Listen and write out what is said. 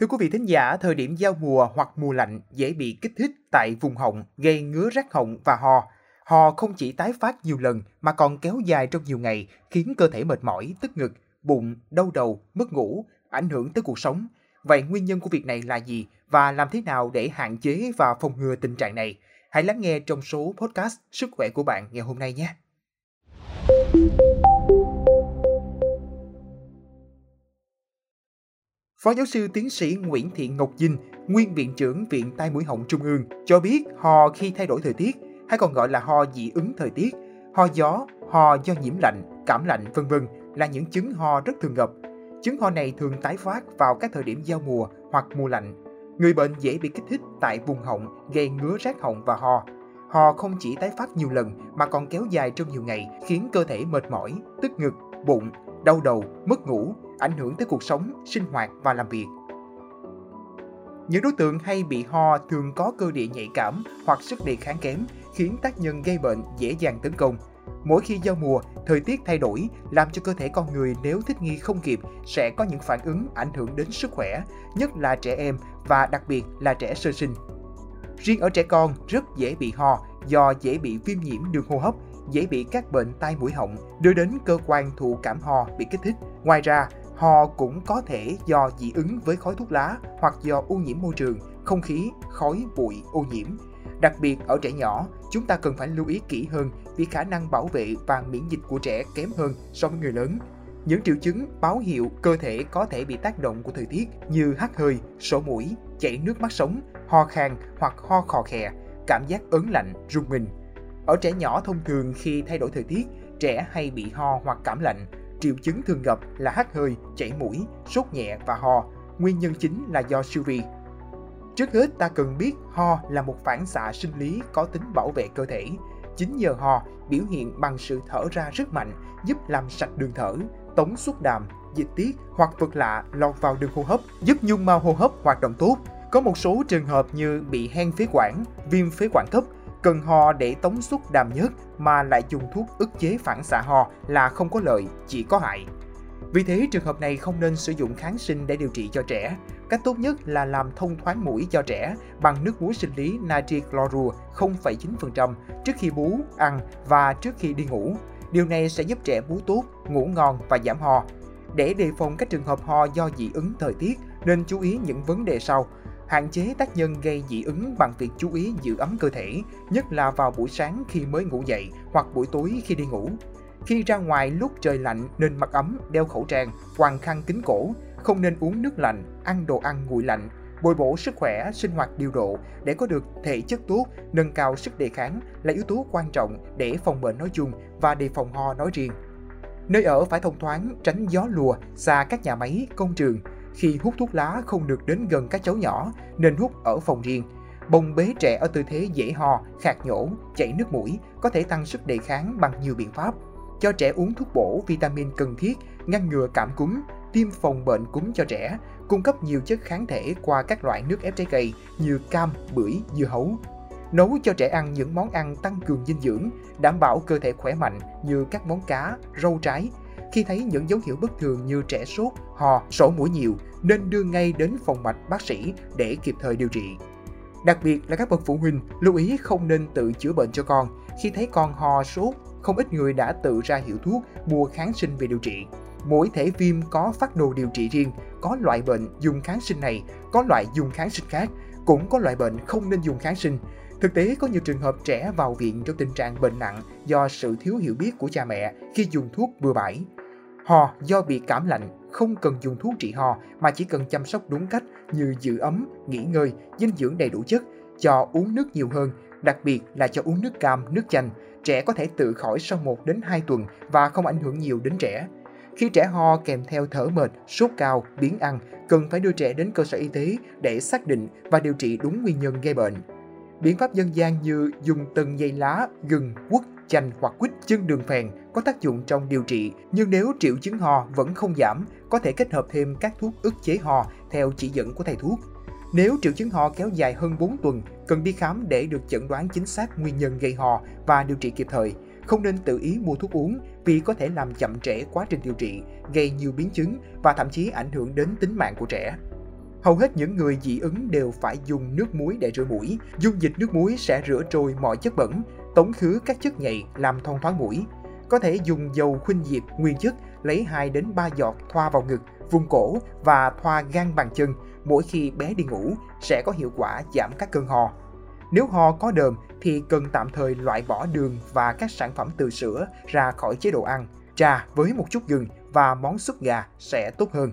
Thưa quý vị thính giả, thời điểm giao mùa hoặc mùa lạnh dễ bị kích thích tại vùng họng, gây ngứa rát họng và ho. Ho không chỉ tái phát nhiều lần mà còn kéo dài trong nhiều ngày, khiến cơ thể mệt mỏi, tức ngực, bụng, đau đầu, mất ngủ, ảnh hưởng tới cuộc sống. Vậy nguyên nhân của việc này là gì và làm thế nào để hạn chế và phòng ngừa tình trạng này? Hãy lắng nghe trong số podcast Sức khỏe của bạn ngày hôm nay nhé. Phó giáo sư tiến sĩ Nguyễn Thị Ngọc Dinh, nguyên viện trưởng Viện Tai mũi họng Trung ương, cho biết ho khi thay đổi thời tiết, hay còn gọi là ho dị ứng thời tiết, ho gió, ho do nhiễm lạnh, cảm lạnh vân vân là những chứng ho rất thường gặp. Chứng ho này thường tái phát vào các thời điểm giao mùa hoặc mùa lạnh. Người bệnh dễ bị kích thích tại vùng họng, gây ngứa rát họng và ho. Ho không chỉ tái phát nhiều lần mà còn kéo dài trong nhiều ngày, khiến cơ thể mệt mỏi, tức ngực, bụng, đau đầu, mất ngủ, ảnh hưởng tới cuộc sống, sinh hoạt và làm việc. Những đối tượng hay bị ho thường có cơ địa nhạy cảm hoặc sức đề kháng kém, khiến tác nhân gây bệnh dễ dàng tấn công. Mỗi khi giao mùa, thời tiết thay đổi làm cho cơ thể con người nếu thích nghi không kịp sẽ có những phản ứng ảnh hưởng đến sức khỏe, nhất là trẻ em và đặc biệt là trẻ sơ sinh. Riêng ở trẻ con rất dễ bị ho do dễ bị viêm nhiễm đường hô hấp, dễ bị các bệnh tai mũi họng đưa đến cơ quan thụ cảm ho bị kích thích. Ngoài ra, Ho cũng có thể do dị ứng với khói thuốc lá hoặc do ô nhiễm môi trường, không khí, khói, bụi, ô nhiễm. Đặc biệt ở trẻ nhỏ, chúng ta cần phải lưu ý kỹ hơn vì khả năng bảo vệ và miễn dịch của trẻ kém hơn so với người lớn. Những triệu chứng báo hiệu cơ thể có thể bị tác động của thời tiết như hắt hơi, sổ mũi, chảy nước mắt sống, ho khan hoặc ho khò khè, cảm giác ớn lạnh, run mình. Ở trẻ nhỏ thông thường khi thay đổi thời tiết, trẻ hay bị ho hoặc cảm lạnh, Triệu chứng thường gặp là hắt hơi, chảy mũi, sốt nhẹ và ho. Nguyên nhân chính là do siêu vi. Trước hết ta cần biết ho là một phản xạ sinh lý có tính bảo vệ cơ thể. Chính nhờ ho biểu hiện bằng sự thở ra rất mạnh giúp làm sạch đường thở, tống xuất đàm, dịch tiết hoặc vật lạ lọt vào đường hô hấp, giúp nhung mao hô hấp hoạt động tốt. Có một số trường hợp như bị hen phế quản, viêm phế quản cấp cần ho để tống xuất đàm nhớt mà lại dùng thuốc ức chế phản xạ ho là không có lợi, chỉ có hại. Vì thế trường hợp này không nên sử dụng kháng sinh để điều trị cho trẻ. Cách tốt nhất là làm thông thoáng mũi cho trẻ bằng nước muối sinh lý natri chlorua 0,9% trước khi bú, ăn và trước khi đi ngủ. Điều này sẽ giúp trẻ bú tốt, ngủ ngon và giảm ho. Để đề phòng các trường hợp ho do dị ứng thời tiết, nên chú ý những vấn đề sau hạn chế tác nhân gây dị ứng bằng việc chú ý giữ ấm cơ thể, nhất là vào buổi sáng khi mới ngủ dậy hoặc buổi tối khi đi ngủ. Khi ra ngoài lúc trời lạnh nên mặc ấm, đeo khẩu trang, quàng khăn kín cổ, không nên uống nước lạnh, ăn đồ ăn nguội lạnh, bồi bổ sức khỏe, sinh hoạt điều độ để có được thể chất tốt, nâng cao sức đề kháng là yếu tố quan trọng để phòng bệnh nói chung và đề phòng ho nói riêng. Nơi ở phải thông thoáng, tránh gió lùa, xa các nhà máy, công trường, khi hút thuốc lá không được đến gần các cháu nhỏ nên hút ở phòng riêng. Bồng bế trẻ ở tư thế dễ ho, khạc nhổ, chảy nước mũi có thể tăng sức đề kháng bằng nhiều biện pháp. Cho trẻ uống thuốc bổ vitamin cần thiết, ngăn ngừa cảm cúm, tiêm phòng bệnh cúm cho trẻ, cung cấp nhiều chất kháng thể qua các loại nước ép trái cây như cam, bưởi, dưa hấu. Nấu cho trẻ ăn những món ăn tăng cường dinh dưỡng, đảm bảo cơ thể khỏe mạnh như các món cá, rau trái, khi thấy những dấu hiệu bất thường như trẻ sốt, ho, sổ mũi nhiều, nên đưa ngay đến phòng mạch bác sĩ để kịp thời điều trị. Đặc biệt là các bậc phụ huynh lưu ý không nên tự chữa bệnh cho con. Khi thấy con ho, sốt, không ít người đã tự ra hiệu thuốc, mua kháng sinh về điều trị. Mỗi thể viêm có phát đồ điều trị riêng, có loại bệnh dùng kháng sinh này, có loại dùng kháng sinh khác, cũng có loại bệnh không nên dùng kháng sinh. Thực tế có nhiều trường hợp trẻ vào viện trong tình trạng bệnh nặng do sự thiếu hiểu biết của cha mẹ khi dùng thuốc bừa bãi. Ho do bị cảm lạnh không cần dùng thuốc trị ho mà chỉ cần chăm sóc đúng cách như giữ ấm, nghỉ ngơi, dinh dưỡng đầy đủ chất, cho uống nước nhiều hơn, đặc biệt là cho uống nước cam, nước chanh. Trẻ có thể tự khỏi sau 1 đến 2 tuần và không ảnh hưởng nhiều đến trẻ. Khi trẻ ho kèm theo thở mệt, sốt cao, biến ăn, cần phải đưa trẻ đến cơ sở y tế để xác định và điều trị đúng nguyên nhân gây bệnh. Biện pháp dân gian như dùng từng dây lá, gừng, quất, chanh hoặc quýt chân đường phèn có tác dụng trong điều trị, nhưng nếu triệu chứng ho vẫn không giảm, có thể kết hợp thêm các thuốc ức chế ho theo chỉ dẫn của thầy thuốc. Nếu triệu chứng ho kéo dài hơn 4 tuần, cần đi khám để được chẩn đoán chính xác nguyên nhân gây ho và điều trị kịp thời. Không nên tự ý mua thuốc uống vì có thể làm chậm trễ quá trình điều trị, gây nhiều biến chứng và thậm chí ảnh hưởng đến tính mạng của trẻ. Hầu hết những người dị ứng đều phải dùng nước muối để rửa mũi. Dung dịch nước muối sẽ rửa trôi mọi chất bẩn, tống khứ các chất nhầy làm thông thoáng mũi. Có thể dùng dầu khuynh diệp nguyên chất lấy 2 đến 3 giọt thoa vào ngực, vùng cổ và thoa gan bàn chân mỗi khi bé đi ngủ sẽ có hiệu quả giảm các cơn ho. Nếu ho có đờm thì cần tạm thời loại bỏ đường và các sản phẩm từ sữa ra khỏi chế độ ăn. Trà với một chút gừng và món súp gà sẽ tốt hơn.